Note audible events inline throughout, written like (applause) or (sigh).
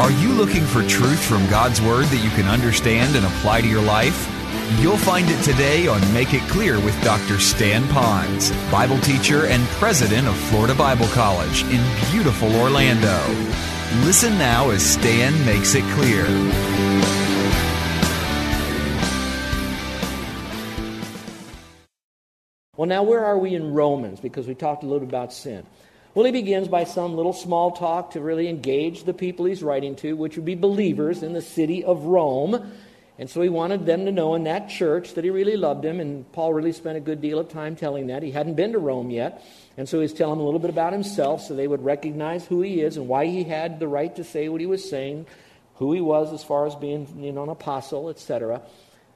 Are you looking for truth from God's Word that you can understand and apply to your life? You'll find it today on Make It Clear with Dr. Stan Ponz, Bible teacher and president of Florida Bible College in beautiful Orlando. Listen now as Stan makes it clear. Well, now where are we in Romans? Because we talked a little about sin. Well, he begins by some little small talk to really engage the people he's writing to, which would be believers in the city of Rome. And so he wanted them to know in that church that he really loved him, and Paul really spent a good deal of time telling that. He hadn't been to Rome yet, and so he's telling them a little bit about himself so they would recognize who he is and why he had the right to say what he was saying, who he was as far as being you know, an apostle, etc.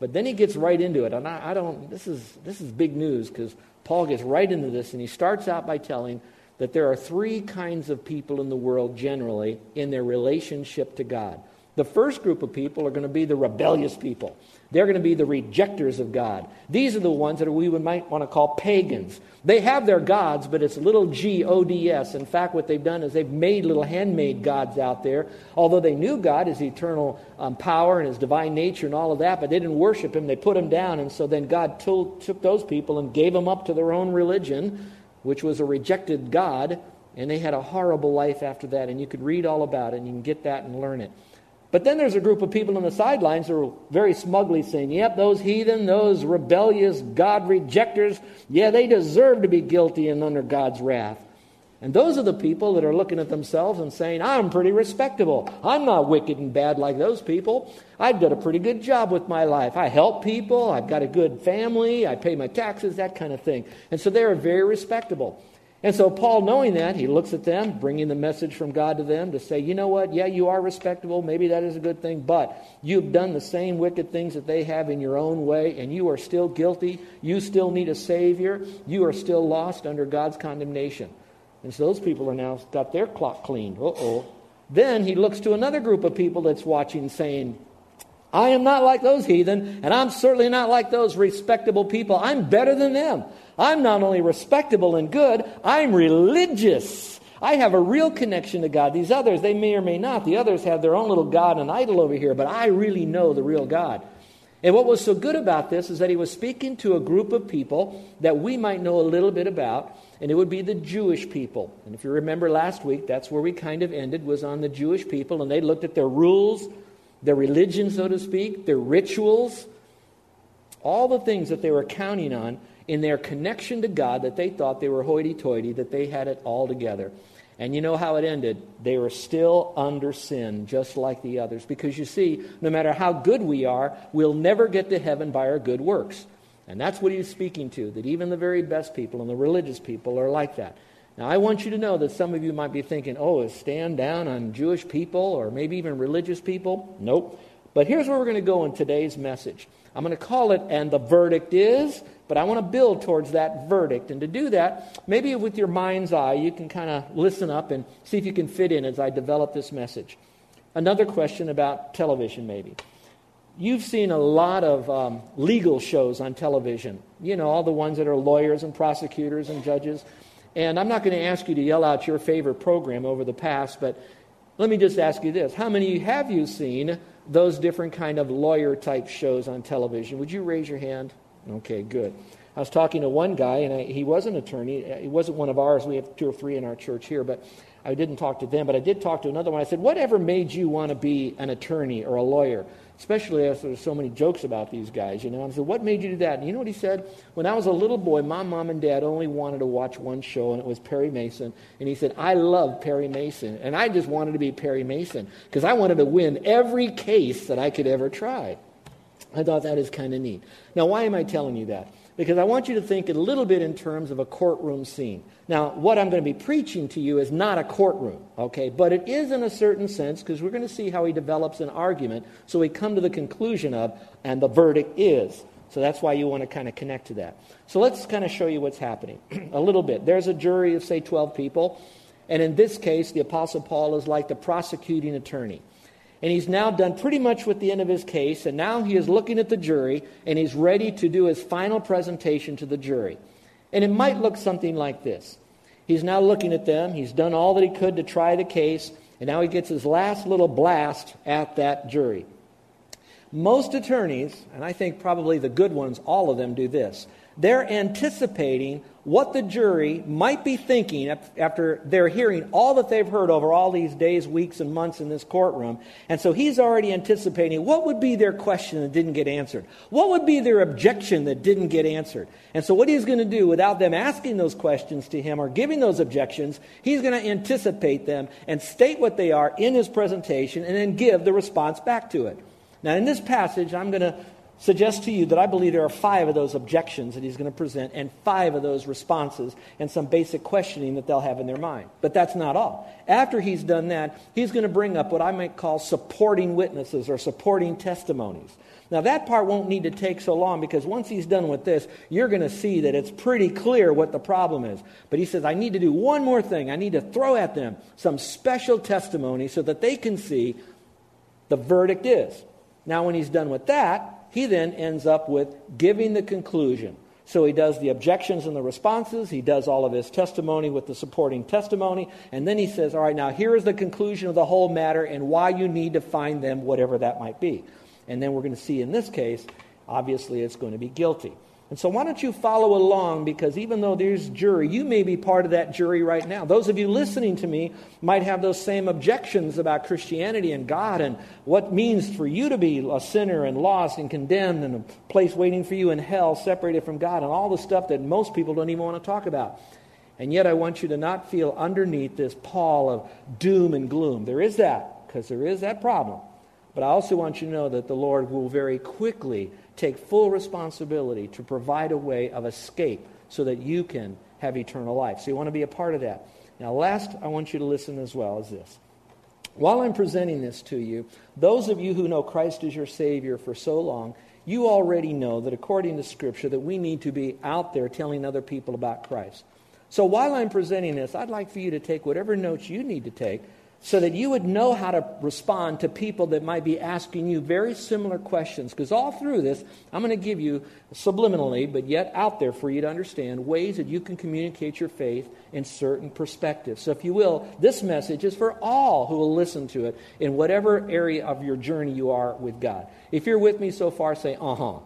But then he gets right into it, and I, I don't. This is this is big news because Paul gets right into this, and he starts out by telling that there are three kinds of people in the world generally in their relationship to God. The first group of people are going to be the rebellious people. They're going to be the rejectors of God. These are the ones that we might want to call pagans. They have their gods, but it's little g O D S. In fact, what they've done is they've made little handmade gods out there. Although they knew God, His eternal um, power and His divine nature and all of that, but they didn't worship Him. They put Him down, and so then God took those people and gave them up to their own religion which was a rejected God, and they had a horrible life after that. And you could read all about it, and you can get that and learn it. But then there's a group of people on the sidelines who are very smugly saying, yep, those heathen, those rebellious God rejectors, yeah, they deserve to be guilty and under God's wrath. And those are the people that are looking at themselves and saying, I'm pretty respectable. I'm not wicked and bad like those people. I've done a pretty good job with my life. I help people. I've got a good family. I pay my taxes, that kind of thing. And so they are very respectable. And so Paul, knowing that, he looks at them, bringing the message from God to them to say, you know what? Yeah, you are respectable. Maybe that is a good thing. But you've done the same wicked things that they have in your own way, and you are still guilty. You still need a Savior. You are still lost under God's condemnation. And so those people are now got their clock cleaned. Uh oh. Then he looks to another group of people that's watching, saying, I am not like those heathen, and I'm certainly not like those respectable people. I'm better than them. I'm not only respectable and good, I'm religious. I have a real connection to God. These others, they may or may not. The others have their own little God and idol over here, but I really know the real God. And what was so good about this is that he was speaking to a group of people that we might know a little bit about, and it would be the Jewish people. And if you remember last week, that's where we kind of ended, was on the Jewish people, and they looked at their rules, their religion, so to speak, their rituals, all the things that they were counting on in their connection to God that they thought they were hoity toity, that they had it all together. And you know how it ended? They were still under sin, just like the others. Because you see, no matter how good we are, we'll never get to heaven by our good works. And that's what he's speaking to, that even the very best people and the religious people are like that. Now, I want you to know that some of you might be thinking, oh, is Stan down on Jewish people or maybe even religious people? Nope. But here's where we're going to go in today's message. I'm going to call it, and the verdict is, but I want to build towards that verdict. And to do that, maybe with your mind's eye, you can kind of listen up and see if you can fit in as I develop this message. Another question about television, maybe. You've seen a lot of um, legal shows on television, you know, all the ones that are lawyers and prosecutors and judges. And I'm not going to ask you to yell out your favorite program over the past, but let me just ask you this. How many have you seen those different kind of lawyer type shows on television? Would you raise your hand? Okay, good. I was talking to one guy, and I, he was an attorney. He wasn't one of ours. We have two or three in our church here, but I didn't talk to them. But I did talk to another one. I said, Whatever made you want to be an attorney or a lawyer? Especially as there's so many jokes about these guys, you know. I said, What made you do that? And you know what he said? When I was a little boy, my mom and dad only wanted to watch one show, and it was Perry Mason. And he said, I love Perry Mason. And I just wanted to be Perry Mason because I wanted to win every case that I could ever try. I thought that is kind of neat. Now, why am I telling you that? Because I want you to think a little bit in terms of a courtroom scene. Now, what I'm going to be preaching to you is not a courtroom, okay? But it is in a certain sense because we're going to see how he develops an argument so we come to the conclusion of, and the verdict is. So that's why you want to kind of connect to that. So let's kind of show you what's happening (clears throat) a little bit. There's a jury of, say, 12 people. And in this case, the Apostle Paul is like the prosecuting attorney. And he's now done pretty much with the end of his case, and now he is looking at the jury, and he's ready to do his final presentation to the jury. And it might look something like this. He's now looking at them, he's done all that he could to try the case, and now he gets his last little blast at that jury. Most attorneys, and I think probably the good ones, all of them do this. They're anticipating what the jury might be thinking after they're hearing all that they've heard over all these days, weeks, and months in this courtroom. And so he's already anticipating what would be their question that didn't get answered? What would be their objection that didn't get answered? And so, what he's going to do without them asking those questions to him or giving those objections, he's going to anticipate them and state what they are in his presentation and then give the response back to it. Now, in this passage, I'm going to suggest to you that I believe there are five of those objections that he's going to present and five of those responses and some basic questioning that they'll have in their mind. But that's not all. After he's done that, he's going to bring up what I might call supporting witnesses or supporting testimonies. Now, that part won't need to take so long because once he's done with this, you're going to see that it's pretty clear what the problem is. But he says, I need to do one more thing. I need to throw at them some special testimony so that they can see the verdict is. Now, when he's done with that, he then ends up with giving the conclusion. So he does the objections and the responses. He does all of his testimony with the supporting testimony. And then he says, All right, now here is the conclusion of the whole matter and why you need to find them, whatever that might be. And then we're going to see in this case, obviously, it's going to be guilty. And so, why don't you follow along? Because even though there's jury, you may be part of that jury right now. Those of you listening to me might have those same objections about Christianity and God and what means for you to be a sinner and lost and condemned and a place waiting for you in hell, separated from God, and all the stuff that most people don't even want to talk about. And yet, I want you to not feel underneath this pall of doom and gloom. There is that, because there is that problem. But I also want you to know that the Lord will very quickly take full responsibility to provide a way of escape so that you can have eternal life. So you want to be a part of that. Now, last, I want you to listen as well as this. While I'm presenting this to you, those of you who know Christ as your Savior for so long, you already know that according to Scripture that we need to be out there telling other people about Christ. So while I'm presenting this, I'd like for you to take whatever notes you need to take so that you would know how to respond to people that might be asking you very similar questions. Because all through this, I'm going to give you subliminally, but yet out there for you to understand, ways that you can communicate your faith in certain perspectives. So, if you will, this message is for all who will listen to it in whatever area of your journey you are with God. If you're with me so far, say, uh huh.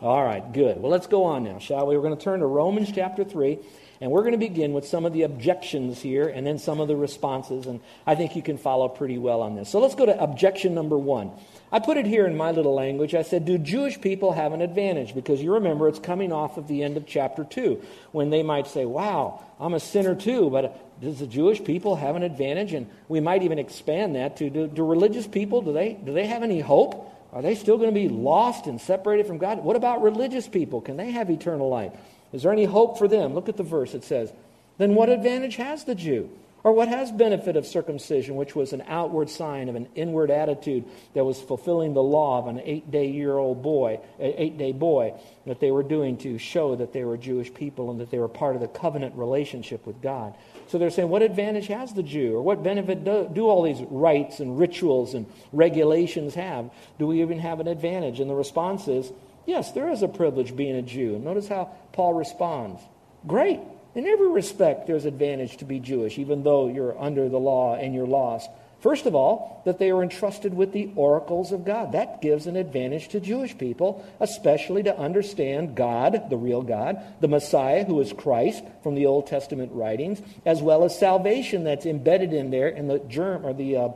All right, good. Well, let's go on now, shall we? We're going to turn to Romans chapter 3. And we're going to begin with some of the objections here and then some of the responses. And I think you can follow pretty well on this. So let's go to objection number one. I put it here in my little language. I said, Do Jewish people have an advantage? Because you remember it's coming off of the end of chapter 2 when they might say, Wow, I'm a sinner too, but does the Jewish people have an advantage? And we might even expand that to do, do religious people, do they, do they have any hope? Are they still going to be lost and separated from God? What about religious people? Can they have eternal life? Is there any hope for them? Look at the verse. It says, Then what advantage has the Jew? Or what has benefit of circumcision, which was an outward sign of an inward attitude that was fulfilling the law of an eight day year old boy, an eight day boy, that they were doing to show that they were Jewish people and that they were part of the covenant relationship with God? So they're saying, what advantage has the Jew? Or what benefit do, do all these rites and rituals and regulations have? Do we even have an advantage? And the response is, Yes, there is a privilege being a Jew. Notice how Paul responds. Great. In every respect, there's advantage to be Jewish, even though you're under the law and you're lost. First of all, that they are entrusted with the oracles of God. That gives an advantage to Jewish people, especially to understand God, the real God, the Messiah, who is Christ from the Old Testament writings, as well as salvation that's embedded in there in the germ or the uh,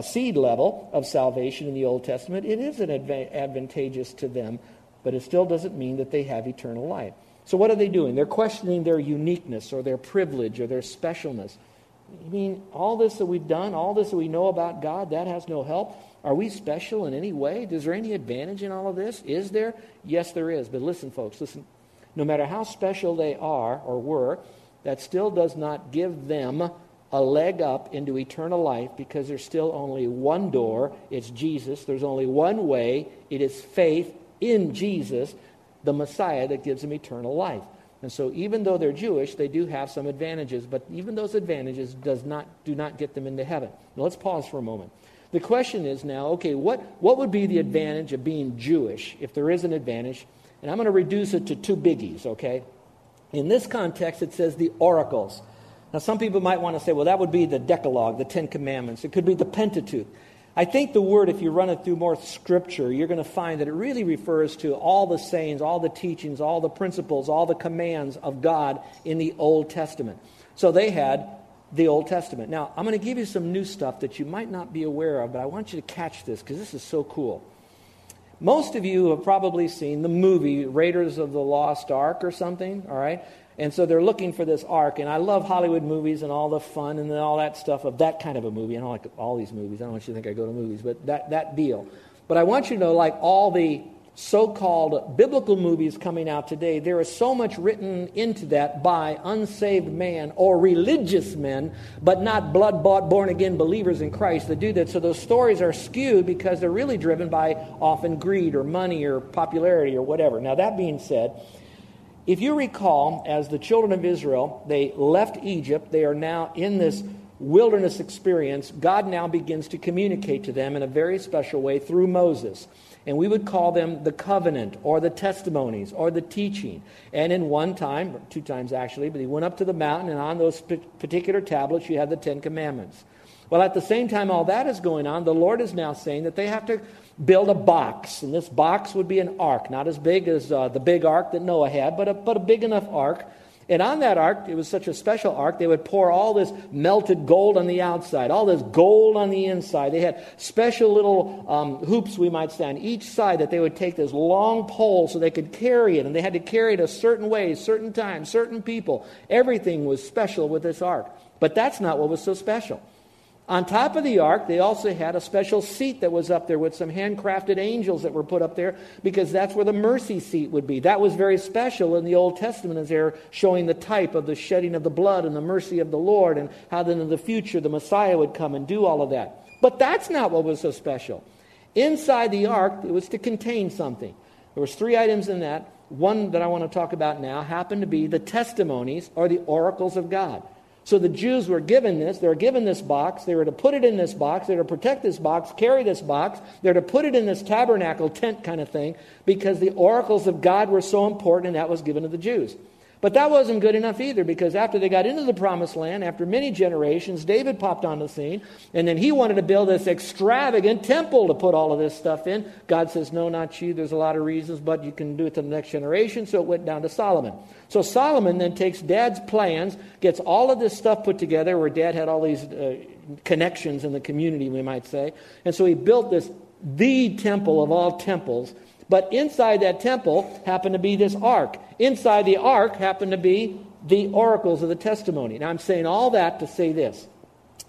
seed level of salvation in the Old Testament. It is an adva- advantageous to them but it still doesn't mean that they have eternal life. So, what are they doing? They're questioning their uniqueness or their privilege or their specialness. You mean all this that we've done, all this that we know about God, that has no help? Are we special in any way? Is there any advantage in all of this? Is there? Yes, there is. But listen, folks, listen. no matter how special they are or were, that still does not give them a leg up into eternal life because there's still only one door. It's Jesus. There's only one way. It is faith in Jesus, the Messiah, that gives them eternal life. And so even though they're Jewish, they do have some advantages, but even those advantages does not, do not get them into heaven. Now let's pause for a moment. The question is now, okay, what, what would be the advantage of being Jewish, if there is an advantage? And I'm going to reduce it to two biggies, okay? In this context, it says the oracles. Now, some people might want to say, well, that would be the Decalogue, the Ten Commandments. It could be the Pentateuch. I think the word, if you run it through more scripture, you're going to find that it really refers to all the sayings, all the teachings, all the principles, all the commands of God in the Old Testament. So they had the Old Testament. Now, I'm going to give you some new stuff that you might not be aware of, but I want you to catch this because this is so cool. Most of you have probably seen the movie Raiders of the Lost Ark or something, all right? And so they're looking for this ark. And I love Hollywood movies and all the fun and all that stuff of that kind of a movie. I don't like all these movies. I don't want you to think I go to movies, but that, that deal. But I want you to know, like all the so called biblical movies coming out today, there is so much written into that by unsaved man or religious men, but not blood bought, born again believers in Christ that do that. So those stories are skewed because they're really driven by often greed or money or popularity or whatever. Now, that being said, if you recall, as the children of Israel, they left Egypt, they are now in this wilderness experience. God now begins to communicate to them in a very special way through Moses. And we would call them the covenant or the testimonies or the teaching. And in one time, two times actually, but he went up to the mountain, and on those particular tablets, you had the Ten Commandments. Well, at the same time, all that is going on, the Lord is now saying that they have to build a box. And this box would be an ark, not as big as uh, the big ark that Noah had, but a, but a big enough ark and on that ark, it was such a special ark, they would pour all this melted gold on the outside, all this gold on the inside. They had special little um, hoops, we might say, on each side that they would take this long pole so they could carry it. And they had to carry it a certain way, certain time, certain people. Everything was special with this ark. But that's not what was so special. On top of the ark, they also had a special seat that was up there with some handcrafted angels that were put up there because that's where the mercy seat would be. That was very special in the Old Testament as they're showing the type of the shedding of the blood and the mercy of the Lord and how then in the future the Messiah would come and do all of that. But that's not what was so special. Inside the ark, it was to contain something. There was three items in that. One that I want to talk about now happened to be the testimonies or the oracles of God. So the Jews were given this. They were given this box. They were to put it in this box. They were to protect this box, carry this box. They're to put it in this tabernacle tent kind of thing because the oracles of God were so important and that was given to the Jews. But that wasn't good enough either because after they got into the promised land, after many generations, David popped on the scene and then he wanted to build this extravagant temple to put all of this stuff in. God says, No, not you. There's a lot of reasons, but you can do it to the next generation. So it went down to Solomon. So Solomon then takes dad's plans, gets all of this stuff put together where dad had all these uh, connections in the community, we might say. And so he built this, the temple of all temples but inside that temple happened to be this ark. Inside the ark happened to be the oracles of the testimony. Now I'm saying all that to say this.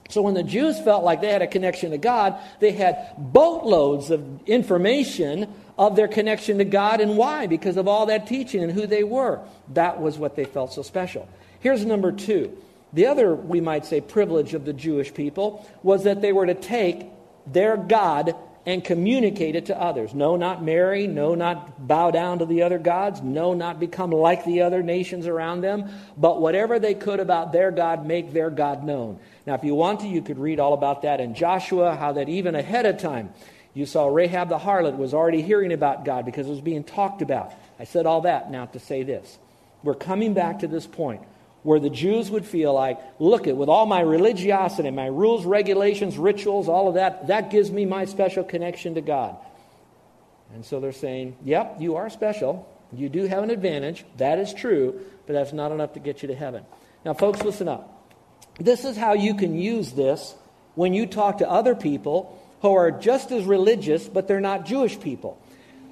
So when the Jews felt like they had a connection to God, they had boatloads of information of their connection to God and why, because of all that teaching and who they were. That was what they felt so special. Here's number two. The other, we might say, privilege of the Jewish people was that they were to take their God and communicate it to others. No, not marry. No, not bow down to the other gods. No, not become like the other nations around them. But whatever they could about their God, make their God known. Now, if you want to, you could read all about that in Joshua, how that even ahead of time, you saw Rahab the harlot was already hearing about God because it was being talked about. I said all that now to say this. We're coming back to this point where the Jews would feel like, look at with all my religiosity, my rules, regulations, rituals, all of that, that gives me my special connection to God. And so they're saying, yep, you are special. You do have an advantage. That is true, but that's not enough to get you to heaven. Now, folks, listen up. This is how you can use this when you talk to other people who are just as religious, but they're not Jewish people.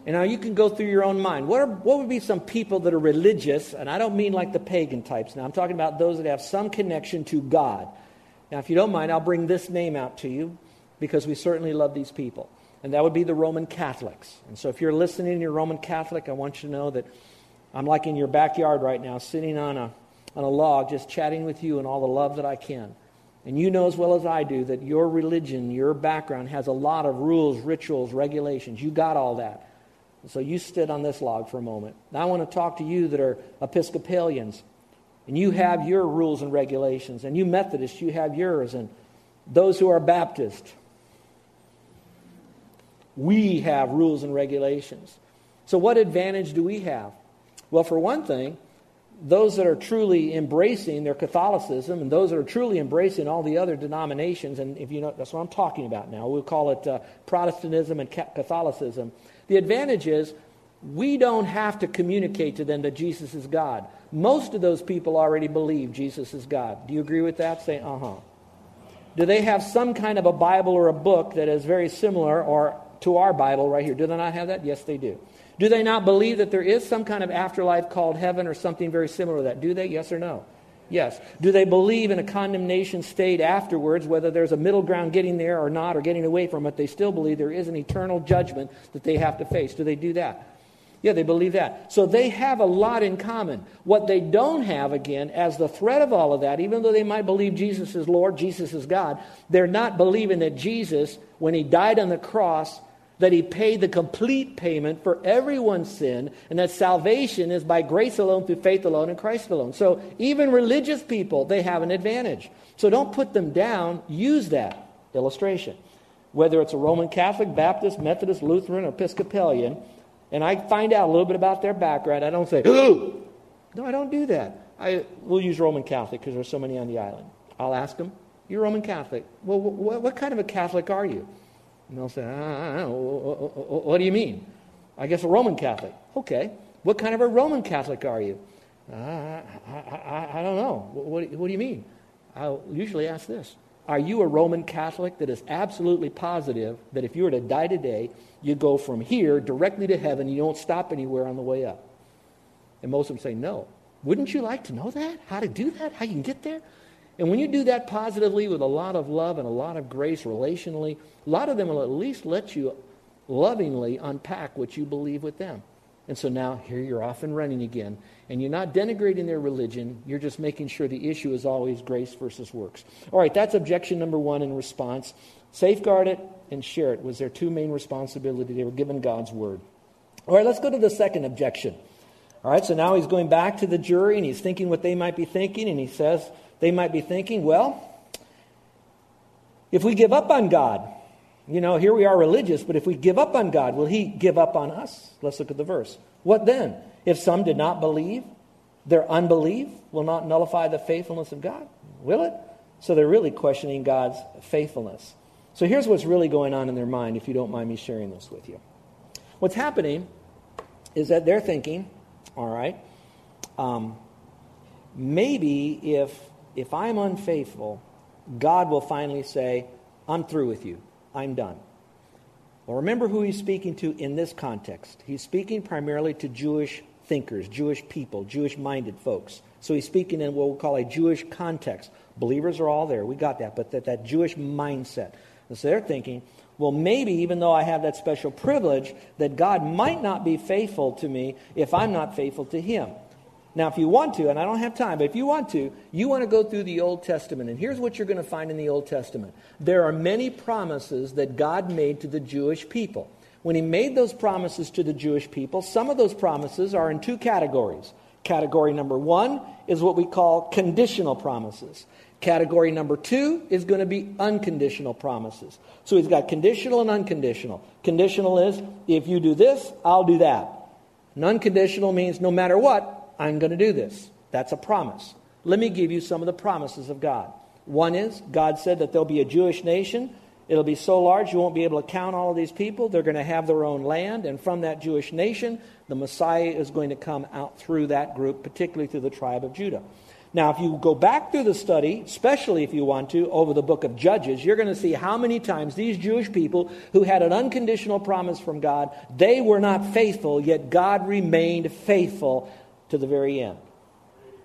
And now you can go through your own mind. What, are, what would be some people that are religious? And I don't mean like the pagan types now. I'm talking about those that have some connection to God. Now, if you don't mind, I'll bring this name out to you because we certainly love these people. And that would be the Roman Catholics. And so if you're listening you're Roman Catholic, I want you to know that I'm like in your backyard right now, sitting on a, on a log, just chatting with you and all the love that I can. And you know as well as I do that your religion, your background has a lot of rules, rituals, regulations. You got all that. So you sit on this log for a moment. Now I want to talk to you that are Episcopalians. And you have your rules and regulations. And you Methodists, you have yours. And those who are Baptist, we have rules and regulations. So, what advantage do we have? Well, for one thing, those that are truly embracing their Catholicism and those that are truly embracing all the other denominations, and if you know, that's what I'm talking about now. We'll call it uh, Protestantism and Catholicism. The advantage is we don't have to communicate to them that Jesus is God. Most of those people already believe Jesus is God. Do you agree with that? Say, uh huh. Do they have some kind of a Bible or a book that is very similar or to our Bible right here? Do they not have that? Yes, they do. Do they not believe that there is some kind of afterlife called heaven or something very similar to that? Do they? Yes or no? Yes. Do they believe in a condemnation state afterwards, whether there's a middle ground getting there or not, or getting away from it? They still believe there is an eternal judgment that they have to face. Do they do that? Yeah, they believe that. So they have a lot in common. What they don't have, again, as the threat of all of that, even though they might believe Jesus is Lord, Jesus is God, they're not believing that Jesus, when he died on the cross, that he paid the complete payment for everyone's sin, and that salvation is by grace alone, through faith alone, in Christ alone. So even religious people, they have an advantage. So don't put them down, use that illustration. Whether it's a Roman Catholic, Baptist, Methodist, Lutheran, or Episcopalian, and I find out a little bit about their background, I don't say, Ooh! No, I don't do that. I will use Roman Catholic because there's so many on the island. I'll ask them, You're Roman Catholic. Well, what kind of a Catholic are you? And they'll say, ah, ah, ah What do you mean? I guess a Roman Catholic. Okay. What kind of a Roman Catholic are you? Uh, I, I, I, don't know. What, what do you mean? I'll usually ask this Are you a Roman Catholic that is absolutely positive that if you were to die today, you go from here directly to heaven, you don't stop anywhere on the way up? And most of them say, No. Wouldn't you like to know that? How to do that? How you can get there? And when you do that positively with a lot of love and a lot of grace relationally, a lot of them will at least let you lovingly unpack what you believe with them. And so now here you're off and running again. And you're not denigrating their religion, you're just making sure the issue is always grace versus works. All right, that's objection number one in response. Safeguard it and share it was their two main responsibility. They were given God's word. All right, let's go to the second objection. All right, so now he's going back to the jury and he's thinking what they might be thinking, and he says, they might be thinking, well, if we give up on God, you know, here we are religious, but if we give up on God, will He give up on us? Let's look at the verse. What then? If some did not believe, their unbelief will not nullify the faithfulness of God, will it? So they're really questioning God's faithfulness. So here's what's really going on in their mind, if you don't mind me sharing this with you. What's happening is that they're thinking, all right, um, maybe if if I'm unfaithful, God will finally say, I'm through with you. I'm done. Well, remember who he's speaking to in this context. He's speaking primarily to Jewish thinkers, Jewish people, Jewish minded folks. So he's speaking in what we'll call a Jewish context. Believers are all there. We got that. But that, that Jewish mindset. And so they're thinking, well, maybe even though I have that special privilege, that God might not be faithful to me if I'm not faithful to him. Now, if you want to, and I don't have time, but if you want to, you want to go through the Old Testament. And here's what you're going to find in the Old Testament there are many promises that God made to the Jewish people. When He made those promises to the Jewish people, some of those promises are in two categories. Category number one is what we call conditional promises. Category number two is going to be unconditional promises. So he's got conditional and unconditional. Conditional is if you do this, I'll do that. And unconditional means no matter what, I'm going to do this. That's a promise. Let me give you some of the promises of God. One is, God said that there'll be a Jewish nation. It'll be so large you won't be able to count all of these people. They're going to have their own land. And from that Jewish nation, the Messiah is going to come out through that group, particularly through the tribe of Judah. Now, if you go back through the study, especially if you want to, over the book of Judges, you're going to see how many times these Jewish people who had an unconditional promise from God, they were not faithful, yet God remained faithful to the very end.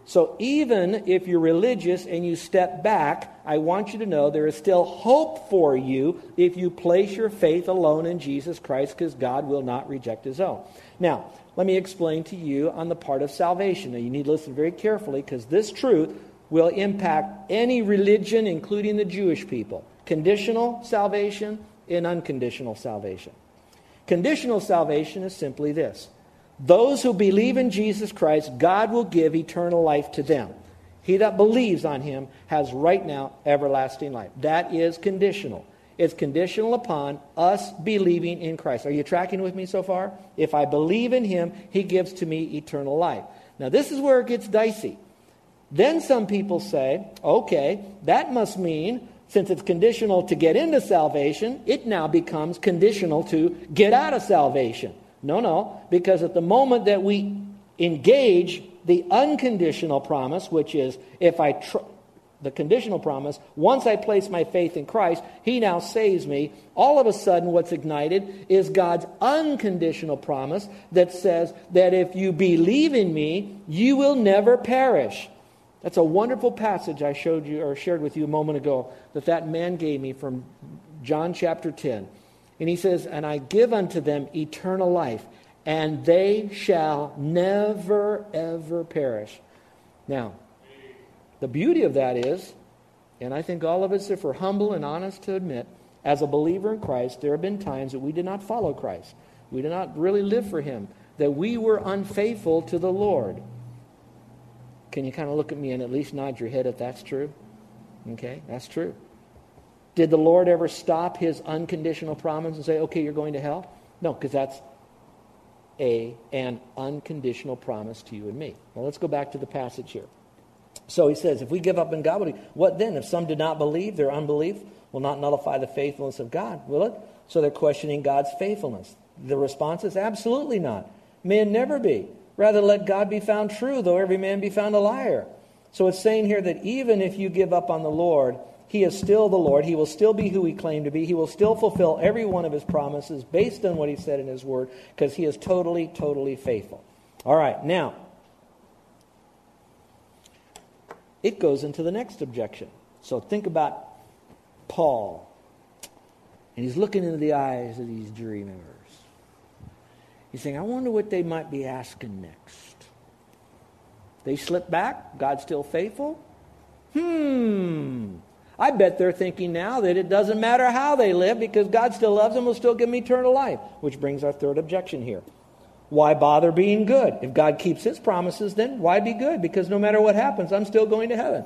So even if you're religious and you step back, I want you to know there is still hope for you if you place your faith alone in Jesus Christ because God will not reject his own. Now, let me explain to you on the part of salvation. Now, you need to listen very carefully because this truth will impact any religion, including the Jewish people. Conditional salvation and unconditional salvation. Conditional salvation is simply this those who believe in Jesus Christ, God will give eternal life to them. He that believes on him has right now everlasting life. That is conditional. It's conditional upon us believing in Christ. Are you tracking with me so far? If I believe in him, he gives to me eternal life. Now, this is where it gets dicey. Then some people say, okay, that must mean since it's conditional to get into salvation, it now becomes conditional to get out of salvation. No, no, because at the moment that we engage the unconditional promise, which is if I tr- the conditional promise, once I place my faith in Christ, He now saves me. All of a sudden, what's ignited is God's unconditional promise that says that if you believe in me, you will never perish. That's a wonderful passage I showed you or shared with you a moment ago that that man gave me from John chapter 10. And he says, And I give unto them eternal life, and they shall never, ever perish. Now, the beauty of that is, and I think all of us, if we're humble and honest to admit, as a believer in Christ, there have been times that we did not follow Christ. We did not really live for Him, that we were unfaithful to the Lord. Can you kind of look at me and at least nod your head if that's true? Okay, that's true. Did the Lord ever stop his unconditional promise and say, okay, you're going to hell? No, because that's a an unconditional promise to you and me. Well, let's go back to the passage here. So he says, if we give up in God, what then? If some did not believe, their unbelief will not nullify the faithfulness of God, will it? So they're questioning God's faithfulness. The response is absolutely not. It never be. Rather, let God be found true, though every man be found a liar. So it's saying here that even if you give up on the Lord, he is still the Lord. He will still be who he claimed to be. He will still fulfill every one of his promises based on what he said in his word because he is totally, totally faithful. All right, now, it goes into the next objection. So think about Paul. And he's looking into the eyes of these jury members. He's saying, I wonder what they might be asking next. They slip back. God's still faithful. Hmm. I bet they're thinking now that it doesn't matter how they live because God still loves them, and will still give them eternal life. Which brings our third objection here. Why bother being good? If God keeps his promises, then why be good? Because no matter what happens, I'm still going to heaven.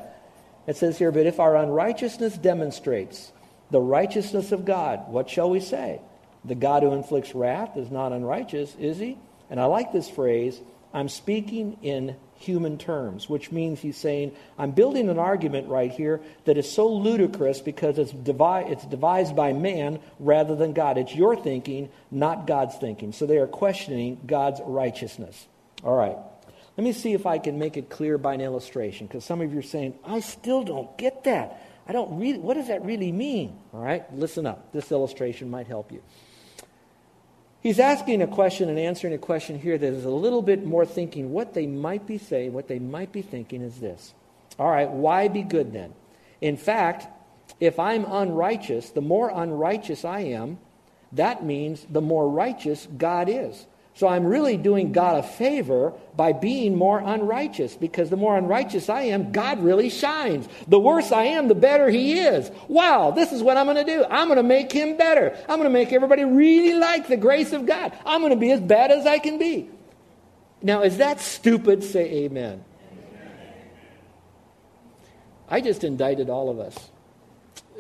It says here, but if our unrighteousness demonstrates the righteousness of God, what shall we say? The God who inflicts wrath is not unrighteous, is he? And I like this phrase I'm speaking in human terms, which means he's saying, I'm building an argument right here that is so ludicrous because it's, devi- it's devised by man rather than God. It's your thinking, not God's thinking. So they are questioning God's righteousness. All right. Let me see if I can make it clear by an illustration, because some of you are saying, I still don't get that. I don't really, what does that really mean? All right, listen up. This illustration might help you. He's asking a question and answering a question here that is a little bit more thinking. What they might be saying, what they might be thinking is this. All right, why be good then? In fact, if I'm unrighteous, the more unrighteous I am, that means the more righteous God is. So I'm really doing God a favor by being more unrighteous because the more unrighteous I am, God really shines. The worse I am, the better He is. Wow, this is what I'm going to do. I'm going to make Him better. I'm going to make everybody really like the grace of God. I'm going to be as bad as I can be. Now, is that stupid? Say amen. I just indicted all of us.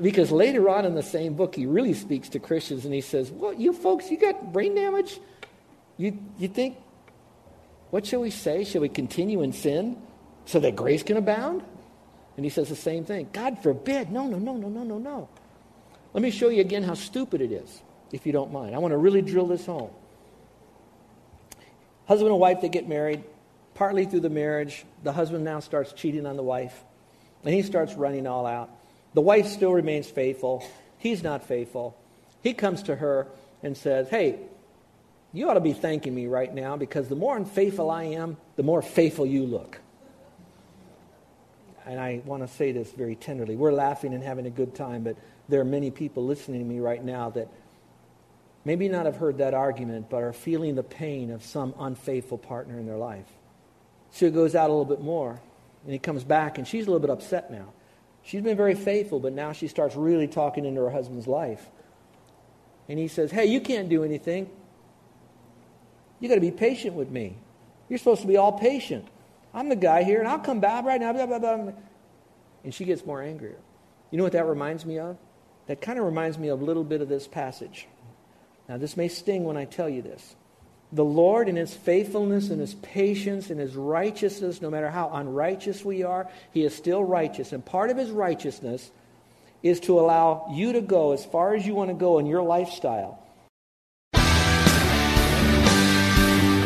Because later on in the same book, he really speaks to Christians and he says, Well, you folks, you got brain damage? You, you think, what shall we say? Shall we continue in sin so that grace can abound? And he says the same thing. God forbid. No, no, no, no, no, no, no. Let me show you again how stupid it is, if you don't mind. I want to really drill this home. Husband and wife, they get married. Partly through the marriage, the husband now starts cheating on the wife, and he starts running all out. The wife still remains faithful. He's not faithful. He comes to her and says, Hey, you ought to be thanking me right now because the more unfaithful I am, the more faithful you look. and I want to say this very tenderly. We're laughing and having a good time, but there are many people listening to me right now that maybe not have heard that argument, but are feeling the pain of some unfaithful partner in their life. So he goes out a little bit more, and he comes back, and she's a little bit upset now. She's been very faithful, but now she starts really talking into her husband's life. And he says, Hey, you can't do anything. You got to be patient with me. You're supposed to be all patient. I'm the guy here, and I'll come back right now. Blah, blah, blah. And she gets more angrier. You know what that reminds me of? That kind of reminds me of a little bit of this passage. Now, this may sting when I tell you this. The Lord, in His faithfulness and His patience and His righteousness, no matter how unrighteous we are, He is still righteous. And part of His righteousness is to allow you to go as far as you want to go in your lifestyle.